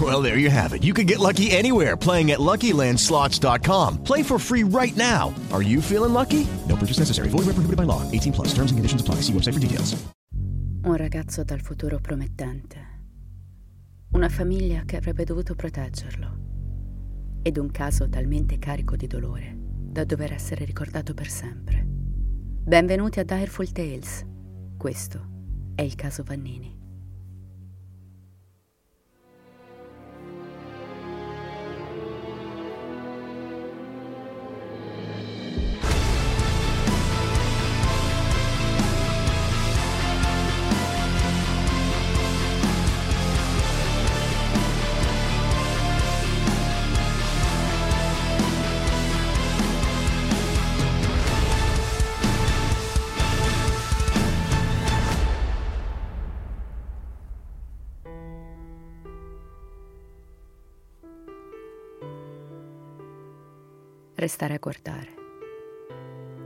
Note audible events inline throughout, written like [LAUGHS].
Well, there you have it. You can get lucky anywhere playing at LuckyLandSlots.com. Play for free right now. Are you feeling lucky? No purchase necessary. Void where prohibited by law. 18 plus. Terms and conditions apply. See website for details. Un ragazzo dal futuro promettente. Una famiglia che avrebbe dovuto proteggerlo. Ed un caso talmente carico di dolore da dover essere ricordato per sempre. Benvenuti a Direful Tales. Questo è il caso Vannini. Restare a guardare.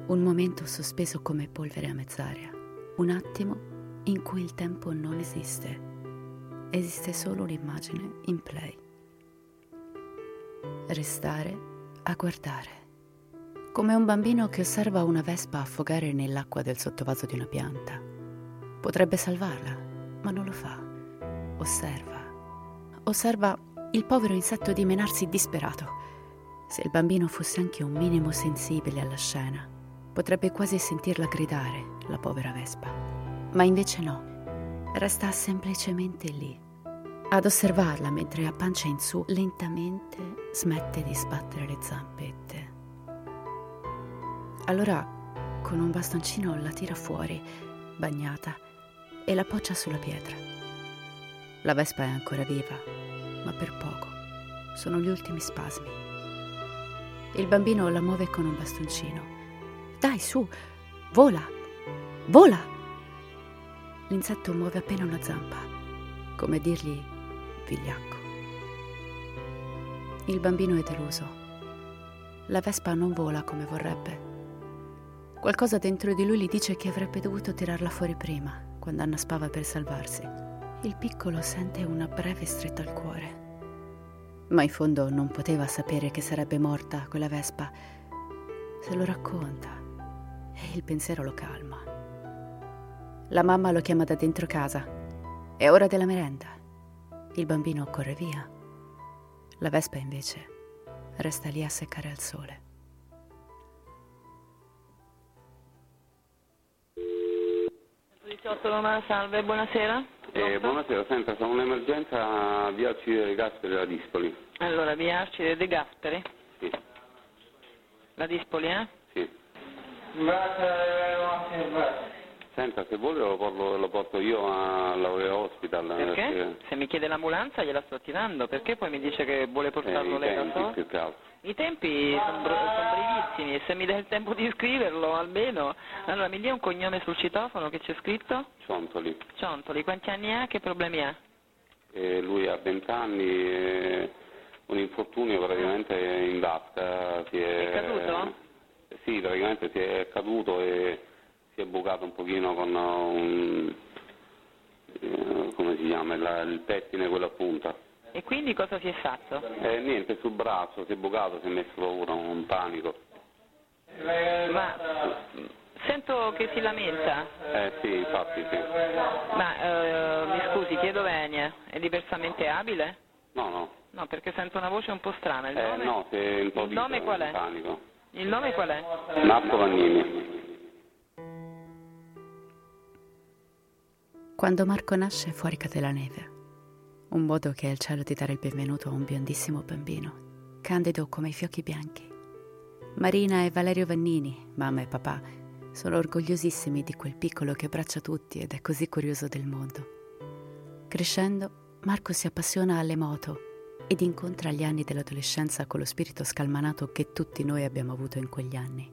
Un momento sospeso come polvere a mezz'aria. Un attimo in cui il tempo non esiste. Esiste solo un'immagine in play. Restare a guardare. Come un bambino che osserva una vespa affogare nell'acqua del sottovaso di una pianta. Potrebbe salvarla, ma non lo fa. Osserva. Osserva il povero insetto dimenarsi disperato. Se il bambino fosse anche un minimo sensibile alla scena, potrebbe quasi sentirla gridare, la povera vespa. Ma invece no, resta semplicemente lì, ad osservarla mentre a pancia in su lentamente smette di sbattere le zampette. Allora, con un bastoncino la tira fuori, bagnata, e la poggia sulla pietra. La vespa è ancora viva, ma per poco. Sono gli ultimi spasmi. Il bambino la muove con un bastoncino. Dai, su, vola, vola! L'insetto muove appena una zampa, come a dirgli vigliacco. Il bambino è deluso. La vespa non vola come vorrebbe. Qualcosa dentro di lui gli dice che avrebbe dovuto tirarla fuori prima, quando annaspava per salvarsi. Il piccolo sente una breve stretta al cuore ma in fondo non poteva sapere che sarebbe morta quella vespa. Se lo racconta e il pensiero lo calma. La mamma lo chiama da dentro casa. È ora della merenda. Il bambino corre via. La vespa invece resta lì a seccare al sole. Roma, salve, buonasera. Eh, buonasera, senta, c'è un'emergenza via Arcide De Gasperi da Dispoli. Allora, via Arcide De Gasperi? Sì. La Dispoli, eh? Senta, se vuole lo porto, lo porto io all'Aurea Hospital. Perché? Se mi chiede l'ambulanza gliela sto attivando, perché poi mi dice che vuole portarlo eh, lei da solo? I tempi sono, brevissimi e se mi dà il tempo di scriverlo almeno. Allora, mi dia un cognome sul citofono che c'è scritto? Ciontoli. Ciontoli, quanti anni ha? Che problemi ha? E lui ha 20 anni, e un infortunio praticamente in vasca. Si è, È caduto? Sì, praticamente si è caduto e si è bucato un pochino con un... eh, come si chiama? La- il pettine, quello a punta. E quindi cosa si è fatto? Eh, niente, sul braccio, si è bucato, si è messo paura, un panico. Ma sento che si lamenta. Eh sì, infatti sì. Ma eh, mi scusi, chiedo venia, è diversamente abile? No, no. No, perché sento una voce un po' strana. Il Eh, nome, no, si è un po' il nome qual è? panico. Il nome qual è? Marco Vannini. Quando Marco nasce fuori cade la neve. Un modo che è il cielo di dare il benvenuto a un biondissimo bambino, candido come i fiocchi bianchi. Marina e Valerio Vannini, mamma e papà, sono orgogliosissimi di quel piccolo che abbraccia tutti ed è così curioso del mondo. Crescendo, Marco si appassiona alle moto ed incontra gli anni dell'adolescenza con lo spirito scalmanato che tutti noi abbiamo avuto in quegli anni.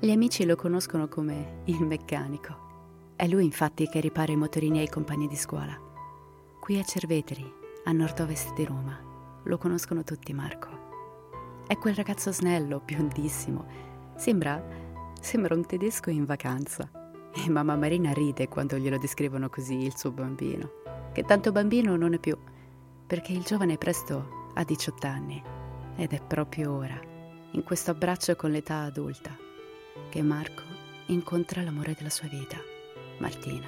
Gli amici lo conoscono come il meccanico è lui infatti che ripara i motorini ai compagni di scuola. Qui a Cerveteri, a nord-ovest di Roma, lo conoscono tutti Marco. È quel ragazzo snello, biondissimo. Sembra, sembra un tedesco in vacanza. E mamma Marina ride quando glielo descrivono così il suo bambino. Che tanto bambino non è più, perché il giovane presto ha 18 anni. Ed è proprio ora, in questo abbraccio con l'età adulta, che Marco incontra l'amore della sua vita. Martina.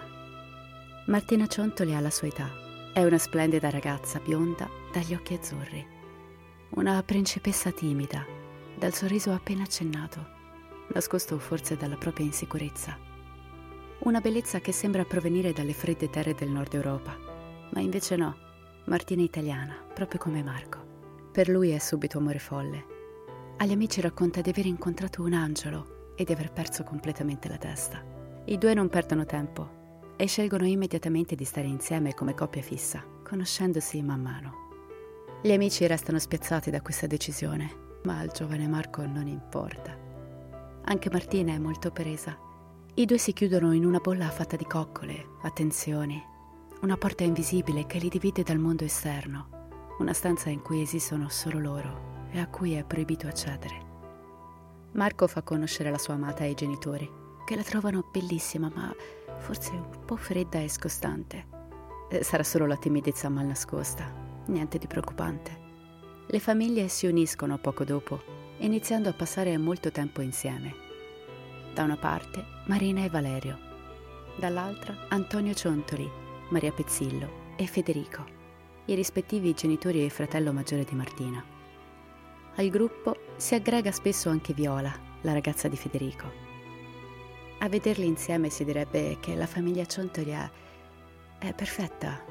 Martina Ciontoli ha la sua età. È una splendida ragazza bionda dagli occhi azzurri. Una principessa timida, dal sorriso appena accennato, nascosto forse dalla propria insicurezza. Una bellezza che sembra provenire dalle fredde terre del nord Europa, ma invece no, Martina è italiana, proprio come Marco. Per lui è subito amore folle. Agli amici racconta di aver incontrato un angelo e di aver perso completamente la testa. I due non perdono tempo e scelgono immediatamente di stare insieme come coppia fissa, conoscendosi man mano. Gli amici restano spiazzati da questa decisione, ma al giovane Marco non importa. Anche Martina è molto presa. I due si chiudono in una bolla fatta di coccole, attenzioni, una porta invisibile che li divide dal mondo esterno, una stanza in cui esistono solo loro e a cui è proibito accedere. Marco fa conoscere la sua amata ai genitori che la trovano bellissima, ma forse un po' fredda e scostante. Eh, sarà solo la timidezza mal nascosta, niente di preoccupante. Le famiglie si uniscono poco dopo, iniziando a passare molto tempo insieme. Da una parte Marina e Valerio, dall'altra Antonio Ciontoli, Maria Pezzillo e Federico, i rispettivi genitori e fratello maggiore di Martina. Al gruppo si aggrega spesso anche Viola, la ragazza di Federico. A vederli insieme si direbbe che la famiglia Ciontolia è perfetta.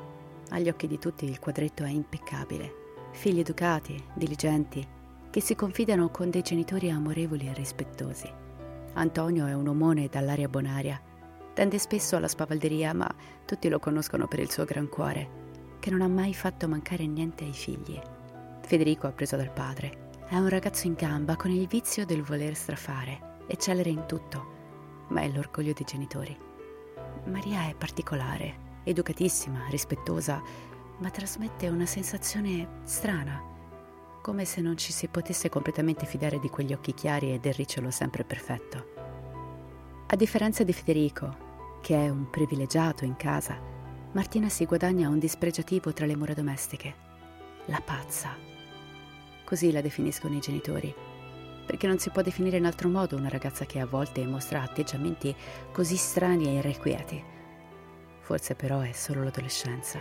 Agli occhi di tutti il quadretto è impeccabile. Figli educati, diligenti, che si confidano con dei genitori amorevoli e rispettosi. Antonio è un omone dall'aria bonaria. Tende spesso alla spavalderia, ma tutti lo conoscono per il suo gran cuore, che non ha mai fatto mancare niente ai figli. Federico ha preso dal padre. È un ragazzo in gamba con il vizio del voler strafare, eccellere in tutto ma è l'orgoglio dei genitori. Maria è particolare, educatissima, rispettosa, ma trasmette una sensazione strana, come se non ci si potesse completamente fidare di quegli occhi chiari e del ricciolo sempre perfetto. A differenza di Federico, che è un privilegiato in casa, Martina si guadagna un dispregiativo tra le mura domestiche. La pazza. Così la definiscono i genitori perché non si può definire in altro modo una ragazza che a volte mostra atteggiamenti così strani e irrequieti. Forse però è solo l'adolescenza.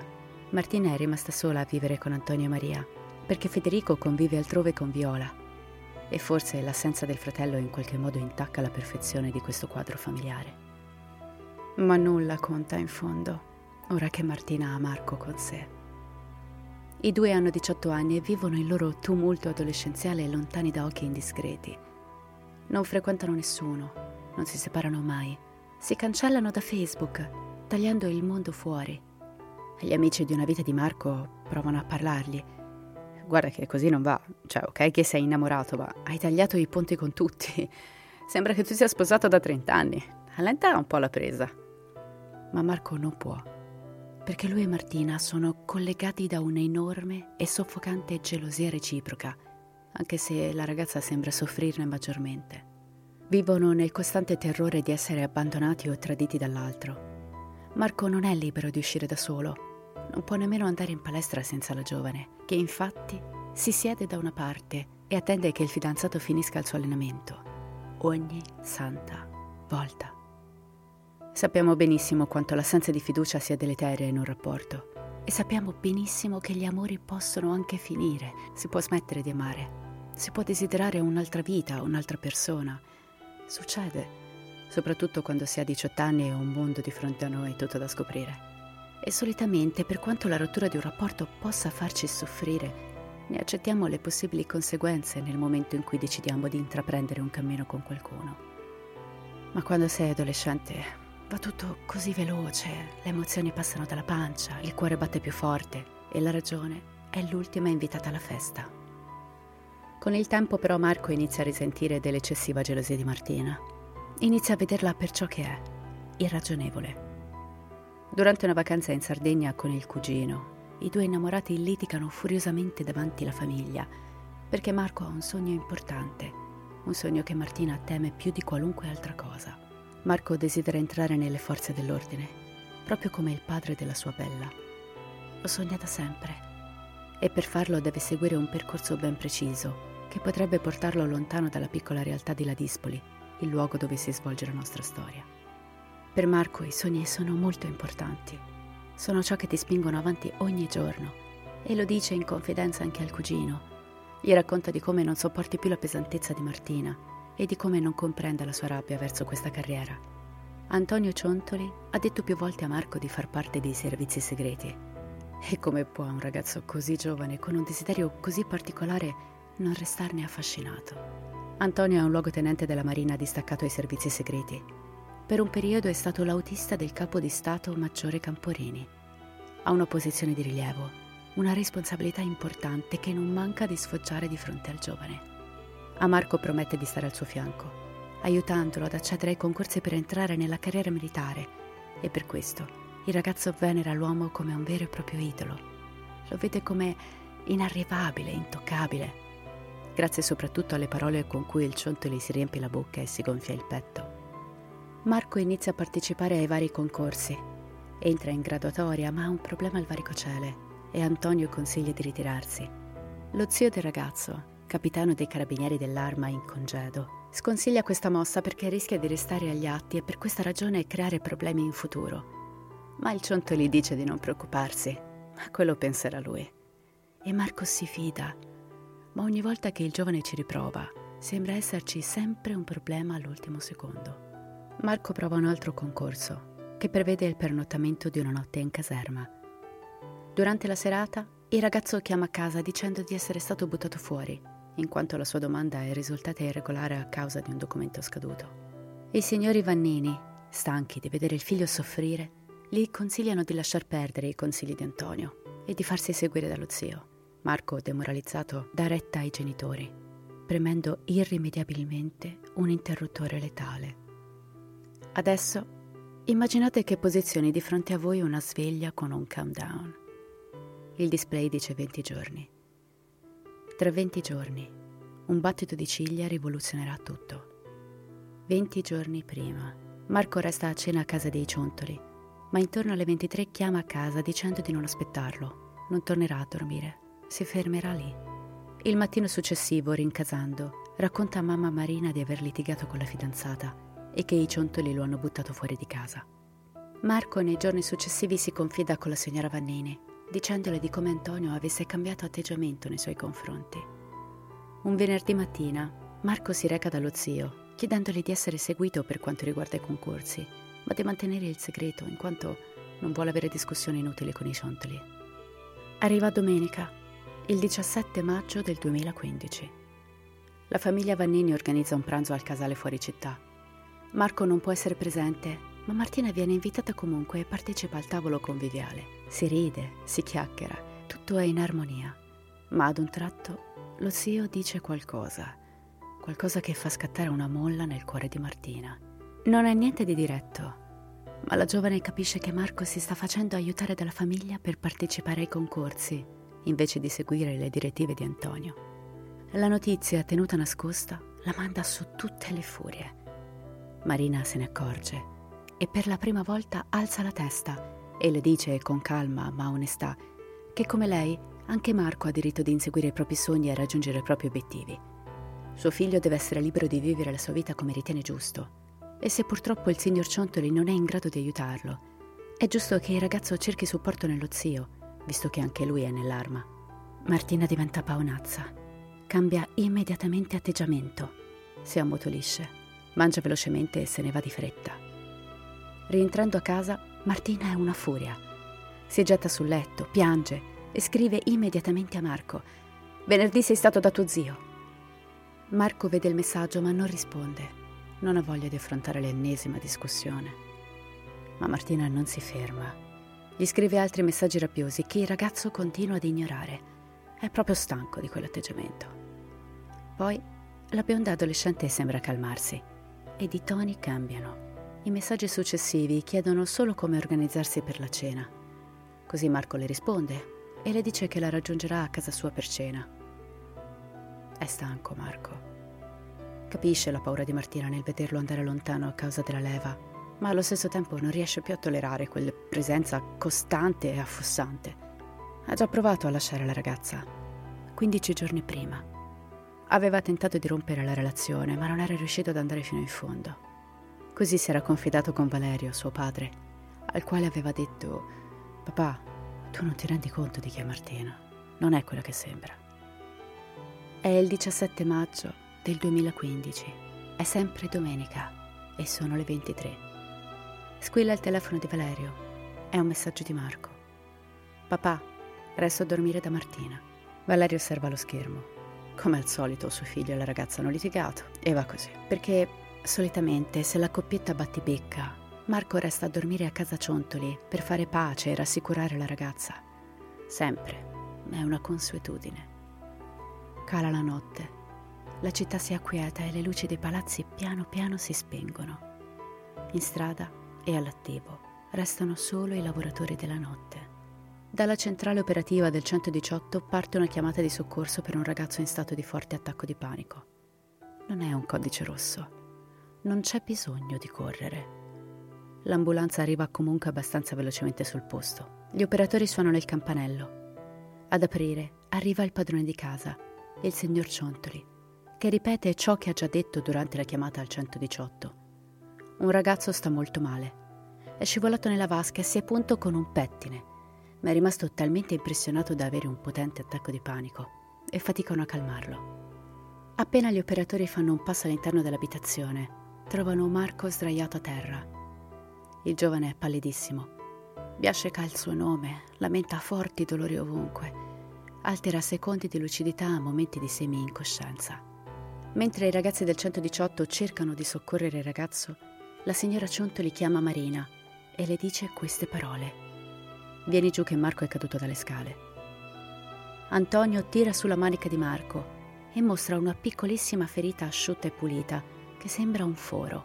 Martina è rimasta sola a vivere con Antonio e Maria, perché Federico convive altrove con Viola. E forse l'assenza del fratello in qualche modo intacca la perfezione di questo quadro familiare. Ma nulla conta in fondo, ora che Martina ha Marco con sé. I due hanno 18 anni e vivono il loro tumulto adolescenziale lontani da occhi indiscreti. Non frequentano nessuno, non si separano mai. Si cancellano da Facebook, tagliando il mondo fuori. Gli amici di una vita di Marco provano a parlargli. Guarda che così non va. Cioè, ok che sei innamorato, ma hai tagliato i ponti con tutti. [LAUGHS] Sembra che tu sia sposato da 30 anni. Allenta un po' la presa. Ma Marco non può perché lui e Martina sono collegati da un'enorme e soffocante gelosia reciproca, anche se la ragazza sembra soffrirne maggiormente. Vivono nel costante terrore di essere abbandonati o traditi dall'altro. Marco non è libero di uscire da solo, non può nemmeno andare in palestra senza la giovane, che infatti si siede da una parte e attende che il fidanzato finisca il suo allenamento. Ogni santa volta. Sappiamo benissimo quanto l'assenza di fiducia sia deleteria in un rapporto e sappiamo benissimo che gli amori possono anche finire, si può smettere di amare, si può desiderare un'altra vita, un'altra persona. Succede, soprattutto quando si ha 18 anni e un mondo di fronte a noi tutto da scoprire. E solitamente, per quanto la rottura di un rapporto possa farci soffrire, ne accettiamo le possibili conseguenze nel momento in cui decidiamo di intraprendere un cammino con qualcuno. Ma quando sei adolescente va tutto così veloce, le emozioni passano dalla pancia, il cuore batte più forte e la ragione è l'ultima invitata alla festa. Con il tempo però Marco inizia a risentire dell'eccessiva gelosia di Martina. Inizia a vederla per ciò che è, irragionevole. Durante una vacanza in Sardegna con il cugino, i due innamorati litigano furiosamente davanti alla famiglia, perché Marco ha un sogno importante, un sogno che Martina teme più di qualunque altra cosa. Marco desidera entrare nelle forze dell'ordine, proprio come il padre della sua bella. Lo sogna da sempre e per farlo deve seguire un percorso ben preciso che potrebbe portarlo lontano dalla piccola realtà di Ladispoli, il luogo dove si svolge la nostra storia. Per Marco i sogni sono molto importanti. Sono ciò che ti spingono avanti ogni giorno e lo dice in confidenza anche al cugino. Gli racconta di come non sopporti più la pesantezza di Martina e di come non comprenda la sua rabbia verso questa carriera. Antonio Ciontoli ha detto più volte a Marco di far parte dei servizi segreti e come può un ragazzo così giovane, con un desiderio così particolare, non restarne affascinato? Antonio è un luogotenente della Marina distaccato ai servizi segreti. Per un periodo è stato l'autista del capo di Stato Maggiore Camporini. Ha una posizione di rilievo, una responsabilità importante che non manca di sfoggiare di fronte al giovane. A Marco promette di stare al suo fianco, aiutandolo ad accedere ai concorsi per entrare nella carriera militare e per questo il ragazzo venera l'uomo come un vero e proprio idolo. Lo vede come inarrivabile, intoccabile. Grazie soprattutto alle parole con cui il Ciontoli si riempie la bocca e si gonfia il petto. Marco inizia a partecipare ai vari concorsi. Entra in graduatoria, ma ha un problema al varicocele e Antonio consiglia di ritirarsi. Lo zio del ragazzo, capitano dei carabinieri dell'arma in congedo, sconsiglia questa mossa perché rischia di restare agli atti e per questa ragione creare problemi in futuro ma il cionto gli dice di non preoccuparsi, ma quello penserà lui. E Marco si fida, ma ogni volta che il giovane ci riprova, sembra esserci sempre un problema all'ultimo secondo. Marco prova un altro concorso, che prevede il pernottamento di una notte in caserma. Durante la serata, il ragazzo chiama a casa dicendo di essere stato buttato fuori, in quanto la sua domanda è risultata irregolare a causa di un documento scaduto. I signori Vannini, stanchi di vedere il figlio soffrire, gli consigliano di lasciar perdere i consigli di Antonio e di farsi seguire dallo zio. Marco, demoralizzato, dà retta ai genitori, premendo irrimediabilmente un interruttore letale. Adesso immaginate che posizioni di fronte a voi una sveglia con un countdown. Il display dice 20 giorni. Tra 20 giorni, un battito di ciglia rivoluzionerà tutto. 20 giorni prima, Marco resta a cena a casa dei Ciontoli ma intorno alle 23 chiama a casa dicendo di non aspettarlo. Non tornerà a dormire, si fermerà lì. Il mattino successivo, rincasando, racconta a mamma Marina di aver litigato con la fidanzata e che i ciontoli lo hanno buttato fuori di casa. Marco nei giorni successivi si confida con la signora Vannini, dicendole di come Antonio avesse cambiato atteggiamento nei suoi confronti. Un venerdì mattina, Marco si reca dallo zio, chiedendogli di essere seguito per quanto riguarda i concorsi ma di mantenere il segreto in quanto non vuole avere discussioni inutili con i ciontoli. Arriva domenica, il 17 maggio del 2015. La famiglia Vannini organizza un pranzo al casale fuori città. Marco non può essere presente, ma Martina viene invitata comunque e partecipa al tavolo conviviale. Si ride, si chiacchiera, tutto è in armonia. Ma ad un tratto lo zio dice qualcosa, qualcosa che fa scattare una molla nel cuore di Martina. Non è niente di diretto, ma la giovane capisce che Marco si sta facendo aiutare dalla famiglia per partecipare ai concorsi, invece di seguire le direttive di Antonio. La notizia, tenuta nascosta, la manda su tutte le furie. Marina se ne accorge e per la prima volta alza la testa e le dice con calma ma onestà che come lei anche Marco ha diritto di inseguire i propri sogni e raggiungere i propri obiettivi. Suo figlio deve essere libero di vivere la sua vita come ritiene giusto e se purtroppo il signor Ciontoli non è in grado di aiutarlo, è giusto che il ragazzo cerchi supporto nello zio, visto che anche lui è nell'arma. Martina diventa paonazza. Cambia immediatamente atteggiamento. Si ammutolisce, mangia velocemente e se ne va di fretta. Rientrando a casa, Martina è una furia. Si getta sul letto, piange e scrive immediatamente a Marco. Venerdì sei stato da tuo zio. Marco vede il messaggio ma non risponde. Non ha voglia di affrontare l'ennesima discussione. Ma Martina non si ferma. Gli scrive altri messaggi rabbiosi che il ragazzo continua ad ignorare. È proprio stanco di quell'atteggiamento. Poi la bionda adolescente sembra calmarsi ed i toni cambiano. I messaggi successivi chiedono solo come organizzarsi per la cena. Così Marco le risponde e le dice che la raggiungerà a casa sua per cena. È stanco Marco. Capisce la paura di Martina nel vederlo andare lontano a causa della leva, ma allo stesso tempo non riesce più a tollerare quella presenza costante e affossante. Ha già provato a lasciare la ragazza, 15 giorni prima. Aveva tentato di rompere la relazione, ma non era riuscito ad andare fino in fondo. Così si era confidato con Valerio, suo padre, al quale aveva detto: Papà, tu non ti rendi conto di chi è Martina. Non è quello che sembra. È il 17 maggio del 2015. È sempre domenica e sono le 23. Squilla il telefono di Valerio. È un messaggio di Marco. Papà, resto a dormire da Martina. Valerio osserva lo schermo. Come al solito, suo figlio e la ragazza hanno litigato e va così. Perché solitamente se la coppietta battibecca, Marco resta a dormire a casa Ciontoli per fare pace e rassicurare la ragazza. Sempre. È una consuetudine. Cala la notte. La città si acquieta e le luci dei palazzi piano piano si spengono. In strada e all'attivo restano solo i lavoratori della notte. Dalla centrale operativa del 118 parte una chiamata di soccorso per un ragazzo in stato di forte attacco di panico. Non è un codice rosso. Non c'è bisogno di correre. L'ambulanza arriva comunque abbastanza velocemente sul posto. Gli operatori suonano il campanello. Ad aprire arriva il padrone di casa il signor Ciontoli, che ripete ciò che ha già detto durante la chiamata al 118. Un ragazzo sta molto male. È scivolato nella vasca e si è punto con un pettine, ma è rimasto talmente impressionato da avere un potente attacco di panico e faticano a calmarlo. Appena gli operatori fanno un passo all'interno dell'abitazione, trovano Marco sdraiato a terra. Il giovane è pallidissimo. Biasceca il suo nome, lamenta forti dolori ovunque altera secondi di lucidità a momenti di semi-incoscienza. Mentre i ragazzi del 118 cercano di soccorrere il ragazzo, la signora Ciontoli chiama Marina e le dice queste parole. Vieni giù che Marco è caduto dalle scale. Antonio tira sulla manica di Marco e mostra una piccolissima ferita asciutta e pulita che sembra un foro.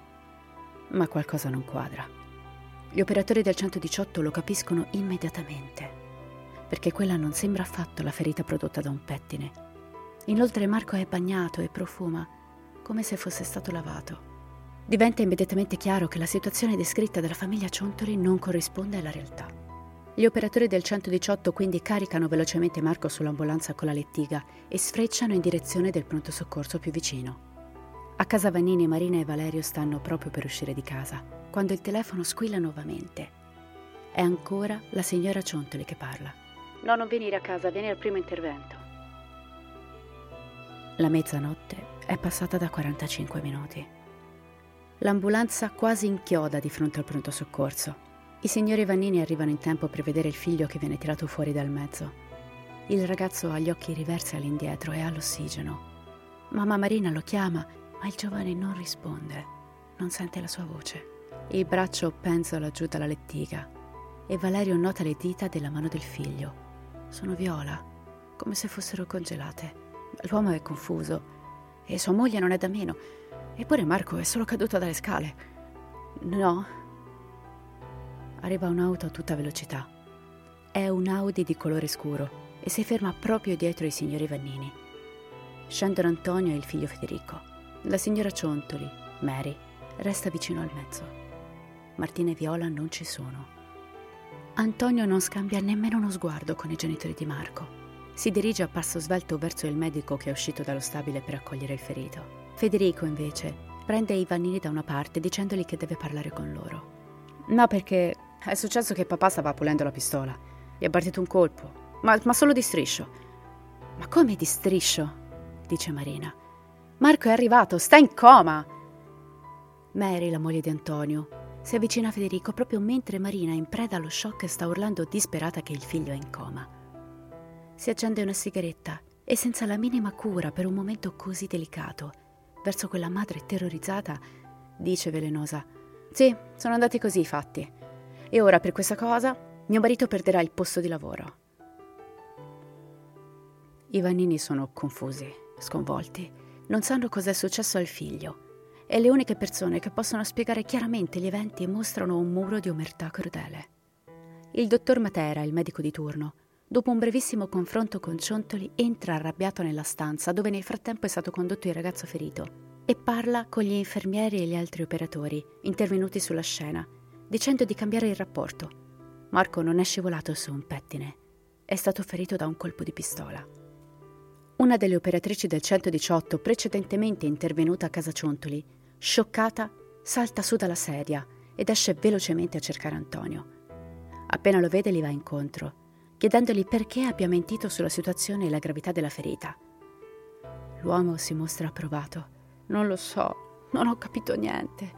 Ma qualcosa non quadra. Gli operatori del 118 lo capiscono immediatamente perché quella non sembra affatto la ferita prodotta da un pettine. Inoltre Marco è bagnato e profuma, come se fosse stato lavato. Diventa immediatamente chiaro che la situazione descritta dalla famiglia Ciontori non corrisponde alla realtà. Gli operatori del 118 quindi caricano velocemente Marco sull'ambulanza con la lettiga e sfrecciano in direzione del pronto soccorso più vicino. A casa Vannini Marina e Valerio stanno proprio per uscire di casa, quando il telefono squilla nuovamente. È ancora la signora Ciontoli che parla. No, non venire a casa, vieni al primo intervento. La mezzanotte è passata da 45 minuti. L'ambulanza quasi inchioda di fronte al pronto soccorso. I signori Vannini arrivano in tempo per vedere il figlio che viene tirato fuori dal mezzo. Il ragazzo ha gli occhi riversi all'indietro e ha l'ossigeno. Mamma Marina lo chiama, ma il giovane non risponde. Non sente la sua voce. Il braccio penzola giù dalla lettiga e Valerio nota le dita della mano del figlio sono viola, come se fossero congelate. L'uomo è confuso e sua moglie non è da meno. Eppure Marco è solo caduto dalle scale. No. Arriva un'auto a tutta velocità. È un Audi di colore scuro e si ferma proprio dietro i signori Vannini. Scendono Antonio e il figlio Federico. La signora Ciontoli, Mary, resta vicino al mezzo. Martina e Viola non ci sono. Antonio non scambia nemmeno uno sguardo con i genitori di Marco. Si dirige a passo svelto verso il medico che è uscito dallo stabile per accogliere il ferito. Federico, invece, prende i Vannini da una parte dicendogli che deve parlare con loro. No, perché è successo che papà stava pulendo la pistola. Gli ha partito un colpo, ma, ma solo di striscio. Ma come di striscio? dice Marina. Marco è arrivato, sta in coma! Mary, la moglie di Antonio, Si avvicina a Federico proprio mentre Marina, in preda allo shock, sta urlando disperata che il figlio è in coma. Si accende una sigaretta e senza la minima cura per un momento così delicato, verso quella madre terrorizzata, dice velenosa: Sì, sono andati così i fatti. E ora per questa cosa mio marito perderà il posto di lavoro. I Vannini sono confusi, sconvolti, non sanno cos'è successo al figlio e le uniche persone che possono spiegare chiaramente gli eventi mostrano un muro di omertà crudele. Il dottor Matera, il medico di turno, dopo un brevissimo confronto con Ciontoli, entra arrabbiato nella stanza dove nel frattempo è stato condotto il ragazzo ferito e parla con gli infermieri e gli altri operatori intervenuti sulla scena, dicendo di cambiare il rapporto. Marco non è scivolato su un pettine, è stato ferito da un colpo di pistola. Una delle operatrici del 118, precedentemente intervenuta a casa Ciontoli, scioccata, salta su dalla sedia ed esce velocemente a cercare Antonio. Appena lo vede, gli va incontro, chiedendogli perché abbia mentito sulla situazione e la gravità della ferita. L'uomo si mostra approvato. Non lo so, non ho capito niente.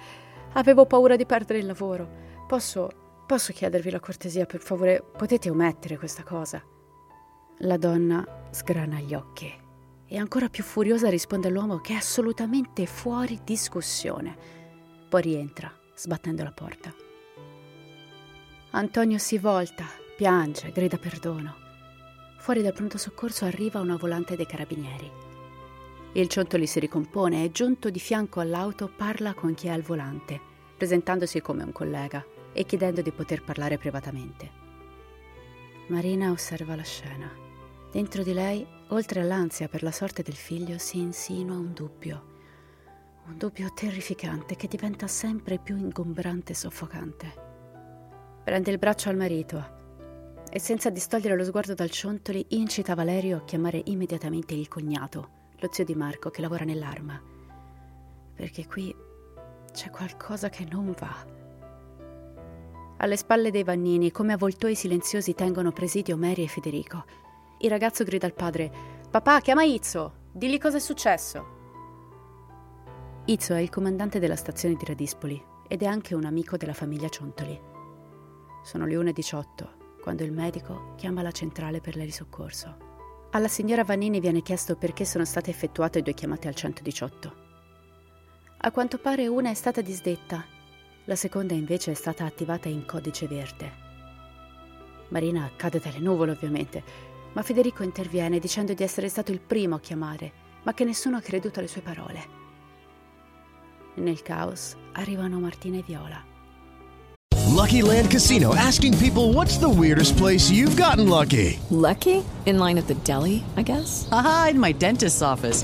Avevo paura di perdere il lavoro. Posso, posso chiedervi la cortesia, per favore? Potete omettere questa cosa? La donna sgrana gli occhi e ancora più furiosa risponde all'uomo che è assolutamente fuori discussione. Poi rientra, sbattendo la porta. Antonio si volta, piange, grida perdono. Fuori dal pronto soccorso arriva una volante dei carabinieri. Il Ciontoli si ricompone e, giunto di fianco all'auto, parla con chi è al volante, presentandosi come un collega e chiedendo di poter parlare privatamente. Marina osserva la scena. Dentro di lei, oltre all'ansia per la sorte del figlio, si insinua un dubbio. Un dubbio terrificante che diventa sempre più ingombrante e soffocante. Prende il braccio al marito e senza distogliere lo sguardo dal ciontoli incita Valerio a chiamare immediatamente il cognato, lo zio di Marco che lavora nell'arma. Perché qui c'è qualcosa che non va. Alle spalle dei Vannini, come avvoltoi silenziosi, tengono presidio Mary e Federico. Il ragazzo grida al padre: Papà, chiama Izzo! Digli cosa è successo! Izzo è il comandante della stazione di Radispoli ed è anche un amico della famiglia Ciontoli. Sono le 1.18 quando il medico chiama la centrale per il soccorso. Alla signora Vannini viene chiesto perché sono state effettuate due chiamate al 118. A quanto pare una è stata disdetta, la seconda invece è stata attivata in codice verde. Marina cade dalle nuvole ovviamente, ma Federico interviene dicendo di essere stato il primo a chiamare, ma che nessuno ha creduto alle sue parole. Nel caos arrivano Martina e Viola. Lucky Land Casino asking people what's the weirdest place you've gotten lucky? Lucky? In line at the deli, I guess? Aha, in my dentist's office.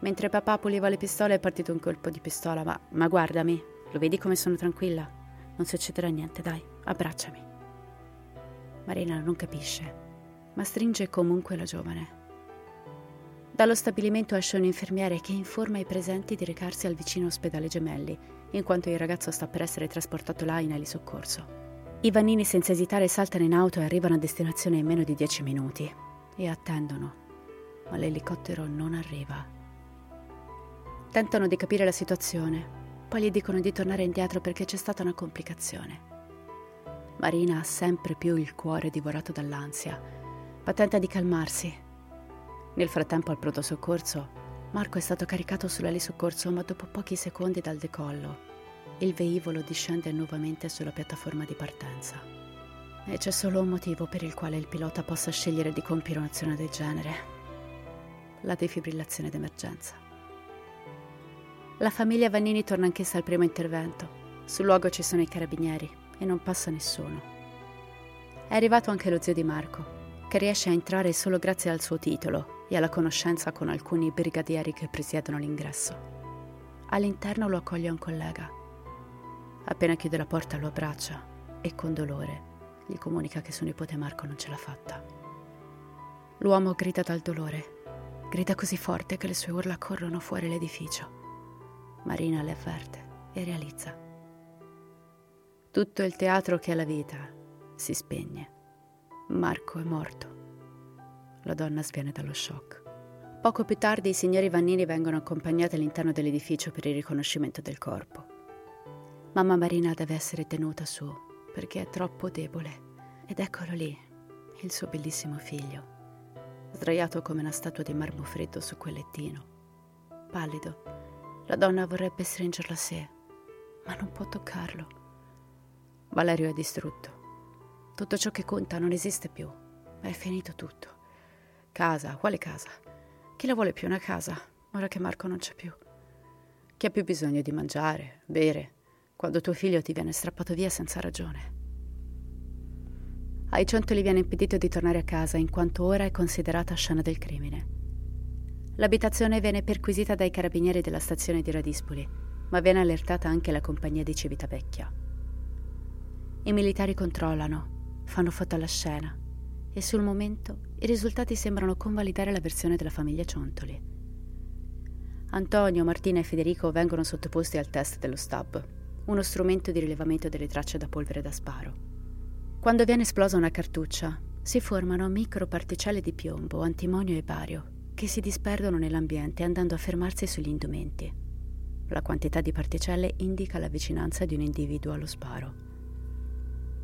Mentre papà puliva le pistole è partito un colpo di pistola, ma, ma guardami, lo vedi come sono tranquilla? Non succederà niente, dai, abbracciami. Marina non capisce, ma stringe comunque la giovane. Dallo stabilimento esce un infermiere che informa i presenti di recarsi al vicino ospedale Gemelli, in quanto il ragazzo sta per essere trasportato là in elisoccorso. I Vannini senza esitare saltano in auto e arrivano a destinazione in meno di dieci minuti e attendono, ma l'elicottero non arriva. Tentano di capire la situazione, poi gli dicono di tornare indietro perché c'è stata una complicazione. Marina ha sempre più il cuore divorato dall'ansia, ma tenta di calmarsi. Nel frattempo al pronto soccorso, Marco è stato caricato sull'elisoccorso, ma dopo pochi secondi dal decollo il velivolo discende nuovamente sulla piattaforma di partenza. E c'è solo un motivo per il quale il pilota possa scegliere di compiere un'azione del genere. La defibrillazione d'emergenza. La famiglia Vannini torna anch'essa al primo intervento. Sul luogo ci sono i carabinieri e non passa nessuno. È arrivato anche lo zio di Marco, che riesce a entrare solo grazie al suo titolo e alla conoscenza con alcuni brigadieri che presiedono l'ingresso. All'interno lo accoglie un collega Appena chiude la porta lo abbraccia e con dolore gli comunica che suo nipote Marco non ce l'ha fatta. L'uomo grida dal dolore, grida così forte che le sue urla corrono fuori l'edificio. Marina le avverte e realizza. Tutto il teatro che è la vita si spegne. Marco è morto. La donna sviene dallo shock. Poco più tardi i signori Vannini vengono accompagnati all'interno dell'edificio per il riconoscimento del corpo. Mamma Marina deve essere tenuta su perché è troppo debole. Ed eccolo lì, il suo bellissimo figlio, sdraiato come una statua di marmo freddo su quel lettino. Pallido, la donna vorrebbe stringerlo a sé, ma non può toccarlo. Valerio è distrutto. Tutto ciò che conta non esiste più. È finito tutto. Casa, quale casa? Chi la vuole più una casa, ora che Marco non c'è più? Chi ha più bisogno di mangiare, bere, quando tuo figlio ti viene strappato via senza ragione? Ai Ciontoli viene impedito di tornare a casa in quanto ora è considerata scena del crimine. L'abitazione viene perquisita dai carabinieri della stazione di Radispoli, ma viene allertata anche la compagnia di Civitavecchia. I militari controllano, fanno foto alla scena e sul momento i risultati sembrano convalidare la versione della famiglia Ciontoli. Antonio, Martina e Federico vengono sottoposti al test dello stab, uno strumento di rilevamento delle tracce da polvere da sparo. Quando viene esplosa una cartuccia, si formano microparticelle di piombo, antimonio e bario che si disperdono nell'ambiente andando a fermarsi sugli indumenti. La quantità di particelle indica la vicinanza di un individuo allo sparo.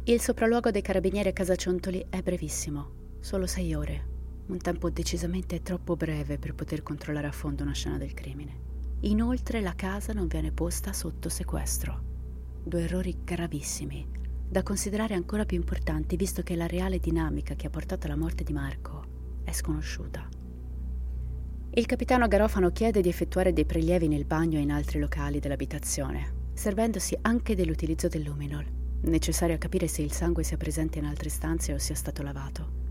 Il sopralluogo dei carabinieri a Casa Ciontoli è brevissimo, solo sei ore, un tempo decisamente troppo breve per poter controllare a fondo una scena del crimine. Inoltre la casa non viene posta sotto sequestro. Due errori gravissimi, da considerare ancora più importanti visto che la reale dinamica che ha portato alla morte di Marco è sconosciuta. Il capitano Garofano chiede di effettuare dei prelievi nel bagno e in altri locali dell'abitazione, servendosi anche dell'utilizzo del luminol necessario a capire se il sangue sia presente in altre stanze o sia stato lavato.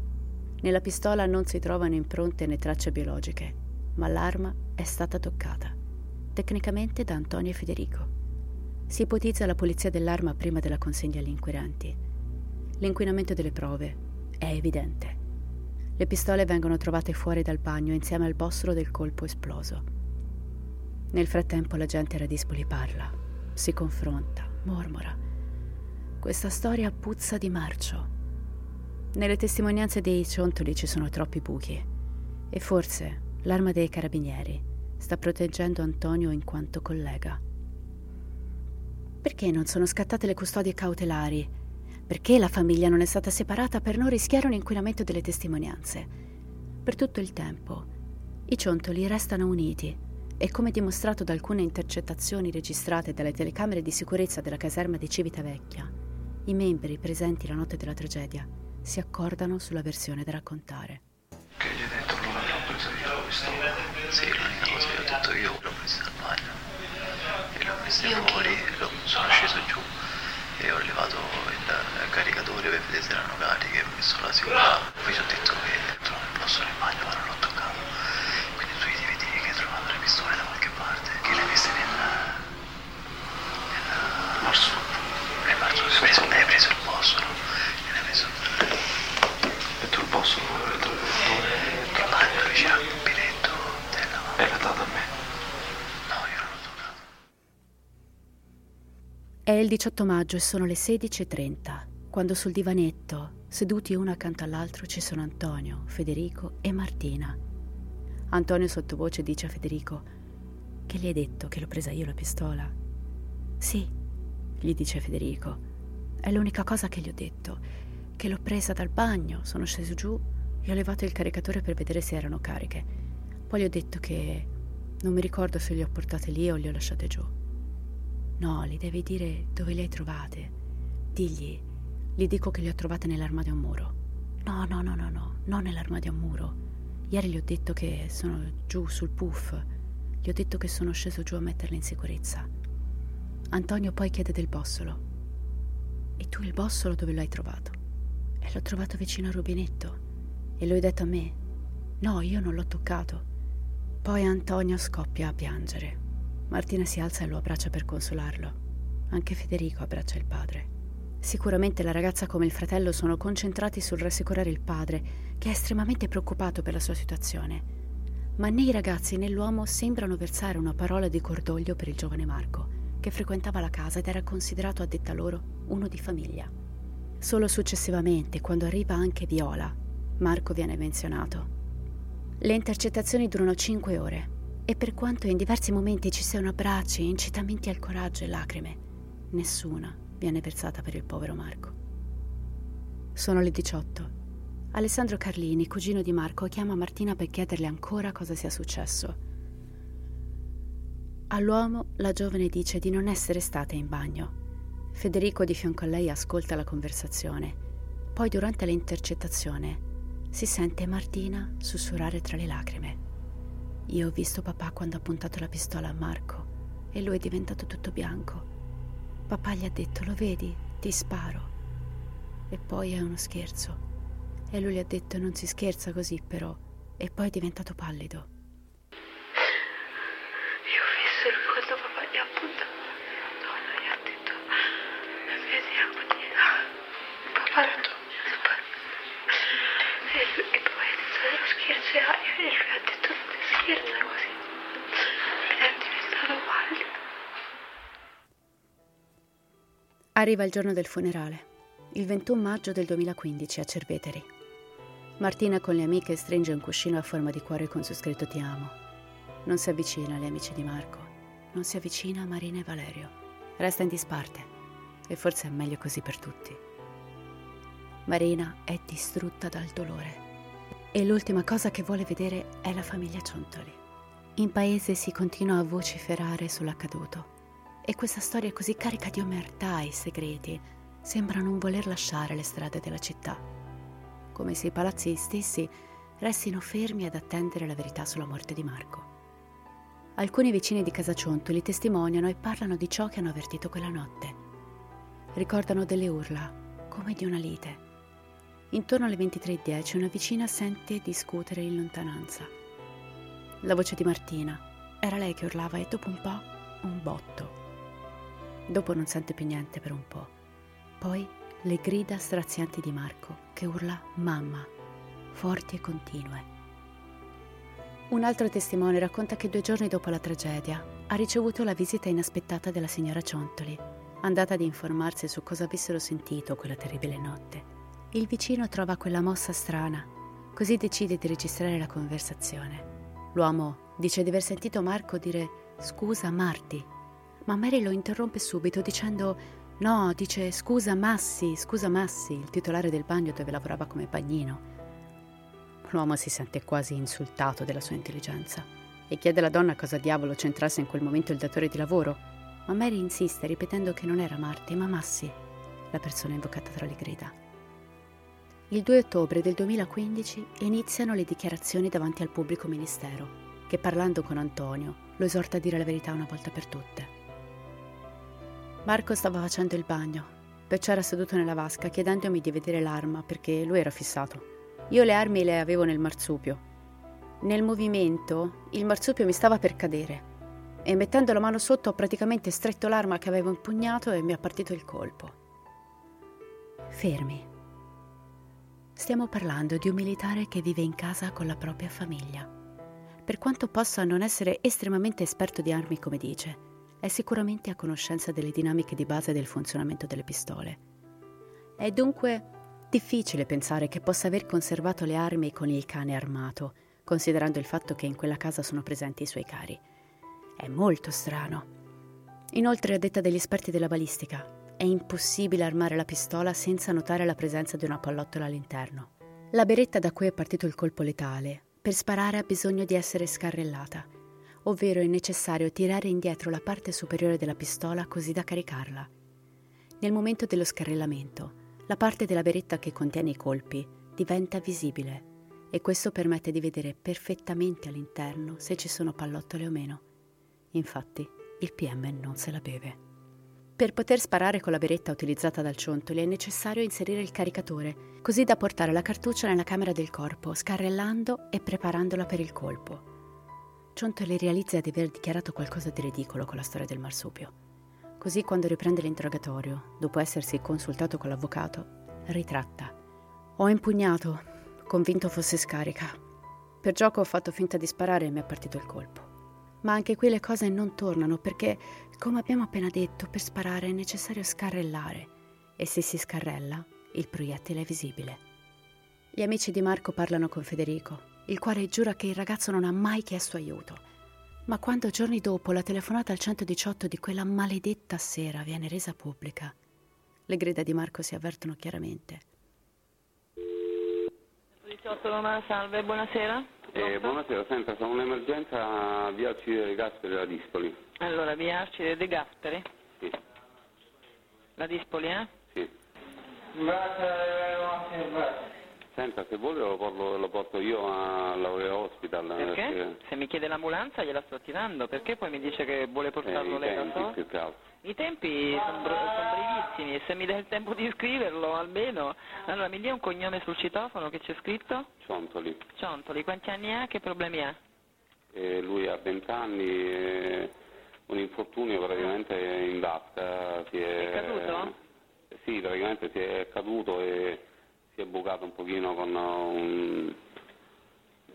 Nella pistola non si trovano impronte né tracce biologiche, ma l'arma è stata toccata, tecnicamente da Antonio e Federico. Si ipotizza la polizia dell'arma prima della consegna agli inquirenti. L'inquinamento delle prove è evidente. Le pistole vengono trovate fuori dal bagno insieme al bossolo del colpo esploso. Nel frattempo la gente a Radispoli parla, si confronta, mormora questa storia puzza di marcio. Nelle testimonianze dei ciontoli ci sono troppi buchi e forse l'arma dei carabinieri sta proteggendo Antonio in quanto collega. Perché non sono scattate le custodie cautelari? Perché la famiglia non è stata separata per non rischiare un inquinamento delle testimonianze? Per tutto il tempo i ciontoli restano uniti e come dimostrato da alcune intercettazioni registrate dalle telecamere di sicurezza della caserma di Civitavecchia, i membri presenti la notte della tragedia si accordano sulla versione da raccontare. Che gli hai detto? Lui l'ho presa io pistola. Sì, l'unica cosa che ho detto io l'ho presa al bagno. E l'ho presa fuori, lo, sono sceso giù e ho levato il caricatore per vedere se erano cariche, ho messo la sicurezza. Poi ci ho detto che trovo il posto nel bagno ma non l'ho toccato. Quindi tu gli devi dire che hai trovato le pistole da qualche parte, che le hai messe nel... nel... Marzo. Nel marzo hai preso, hai preso il bossolo e l'hai messo... E tu il bossolo dove l'hai Dove? Il bagno vicino al rubinetto della... E l'ha dato a me? No, io non l'ho toccato. È il 18 maggio e sono le 16.30, quando sul divanetto, seduti uno accanto all'altro, ci sono Antonio, Federico e Martina. Antonio sottovoce dice a Federico: Che gli hai detto che l'ho presa io la pistola? Sì, gli dice Federico. È l'unica cosa che gli ho detto, che l'ho presa dal bagno, sono sceso giù e ho levato il caricatore per vedere se erano cariche. Poi gli ho detto che non mi ricordo se le ho portate lì o le ho lasciate giù. No, gli devi dire dove le hai trovate. Digli, gli dico che le ho trovate nell'armadio a muro. No, no, no, no, no, non nell'armadio a muro. Ieri gli ho detto che sono giù sul puff. Gli ho detto che sono sceso giù a metterle in sicurezza. Antonio poi chiede del bossolo. E tu il bossolo dove l'hai trovato? E l'ho trovato vicino al rubinetto. E lo hai detto a me? No, io non l'ho toccato. Poi Antonio scoppia a piangere. Martina si alza e lo abbraccia per consolarlo. Anche Federico abbraccia il padre. Sicuramente la ragazza come il fratello sono concentrati sul rassicurare il padre, che è estremamente preoccupato per la sua situazione. Ma né i ragazzi né l'uomo sembrano versare una parola di cordoglio per il giovane Marco, che frequentava la casa ed era considerato a detta loro uno di famiglia. Solo successivamente, quando arriva anche Viola, Marco viene menzionato. Le intercettazioni durano cinque ore e per quanto in diversi momenti ci siano abbracci, incitamenti al coraggio e lacrime, nessuna viene versata per il povero Marco. Sono le 18. Alessandro Carlini, cugino di Marco, chiama Martina per chiederle ancora cosa sia successo. All'uomo la giovane dice di non essere stata in bagno. Federico di fianco a lei ascolta la conversazione. Poi durante l'intercettazione si sente Martina sussurrare tra le lacrime. Io ho visto papà quando ha puntato la pistola a Marco e lui è diventato tutto bianco. Papà gli ha detto, lo vedi, ti sparo. E poi è uno scherzo. E lui gli ha detto, non si scherza così però. E poi è diventato pallido. Io scherza così. Ed è diventato pallido. Arriva il giorno del funerale, il 21 maggio del 2015 a Cerveteri. Martina con le amiche stringe un cuscino a forma di cuore con su scritto Ti amo. Non si avvicina agli amici di Marco, non si avvicina a Marina e Valerio. Resta in disparte e forse è meglio così per tutti. Marina è distrutta dal dolore e l'ultima cosa che vuole vedere è la famiglia Ciontoli. In paese si continua a vociferare sull'accaduto e questa storia così carica di omertà e segreti sembra non voler lasciare le strade della città, come se i palazzi stessi restino fermi ad attendere la verità sulla morte di Marco. Alcuni vicini di Casa Ciontoli testimoniano e parlano di ciò che hanno avvertito quella notte. Ricordano delle urla, come di una lite. Intorno alle 23.10 una vicina sente discutere in lontananza. La voce di Martina. Era lei che urlava e dopo un po' un botto. Dopo non sente più niente per un po'. Poi le grida strazianti di Marco che urla mamma, forti e continue. Un altro testimone racconta che due giorni dopo la tragedia ha ricevuto la visita inaspettata della signora Ciontoli, andata ad informarsi su cosa avessero sentito quella terribile notte. Il vicino trova quella mossa strana, così decide di registrare la conversazione. L'uomo dice di aver sentito Marco dire scusa Marti, ma Mary lo interrompe subito dicendo no, dice scusa Massi, scusa Massi, il titolare del bagno dove lavorava come bagnino. L'uomo si sente quasi insultato della sua intelligenza e chiede alla donna cosa diavolo c'entrasse in quel momento il datore di lavoro, ma Mary insiste ripetendo che non era Marti, ma Massi, la persona invocata tra le grida. Il 2 ottobre del 2015 iniziano le dichiarazioni davanti al pubblico ministero, che parlando con Antonio lo esorta a dire la verità una volta per tutte. Marco stava facendo il bagno, perciò era seduto nella vasca chiedendomi di vedere l'arma perché lui era fissato. Io le armi le avevo nel marsupio. Nel movimento il marsupio mi stava per cadere e mettendo la mano sotto ho praticamente stretto l'arma che avevo impugnato e mi ha partito il colpo. Fermi. Stiamo parlando di un militare che vive in casa con la propria famiglia. Per quanto possa non essere estremamente esperto di armi come dice, è sicuramente a conoscenza delle dinamiche di base del funzionamento delle pistole. È dunque difficile pensare che possa aver conservato le armi con il cane armato, considerando il fatto che in quella casa sono presenti i suoi cari. È molto strano. Inoltre, a detta degli esperti della balistica, è impossibile armare la pistola senza notare la presenza di una pallottola all'interno. La beretta da cui è partito il colpo letale, per sparare ha bisogno di essere scarrellata, ovvero è necessario tirare indietro la parte superiore della pistola così da caricarla. Nel momento dello scarrellamento, la parte della beretta che contiene i colpi diventa visibile e questo permette di vedere perfettamente all'interno se ci sono pallottole o meno. Infatti, il PM non se la beve. Per poter sparare con la beretta utilizzata dal Ciontoli è necessario inserire il caricatore, così da portare la cartuccia nella camera del corpo, scarrellando e preparandola per il colpo. Ciontoli realizza di aver dichiarato qualcosa di ridicolo con la storia del marsupio. Così quando riprende l'interrogatorio, dopo essersi consultato con l'avvocato, ritratta. Ho impugnato, convinto fosse scarica. Per gioco ho fatto finta di sparare e mi è partito il colpo. Ma anche qui le cose non tornano perché, come abbiamo appena detto, per sparare è necessario scarrellare. E se si scarrella, il proiettile è visibile. Gli amici di Marco parlano con Federico, il quale giura che il ragazzo non ha mai chiesto aiuto ma quando giorni dopo la telefonata al 118 di quella maledetta sera viene resa pubblica, le grida di Marco si avvertono chiaramente. 18 Roma, salve, buonasera. Eh, buonasera, senta, sono un'emergenza via Arcide De Gasperi da Dispoli. Allora, via Arcide De Gasperi? Sì. La Dispoli, eh? Sì. Senta, se vuole lo porto, lo porto io all'Aurea Hospital. Perché? Se mi chiede l'ambulanza gliela sto tirando, perché poi mi dice che vuole portarlo eh, lei da solo? più che altro. I tempi sono, br- brevissimi e se mi dà il tempo di scriverlo almeno. Allora, mi dia un cognome sul citofono che c'è scritto? Ciontoli. Ciontoli, quanti anni ha? Che problemi ha? Eh, lui ha 20 anni, eh, un infortunio praticamente in vasca. Si è, È caduto? Sì, praticamente si è caduto e si è bucato un pochino con un,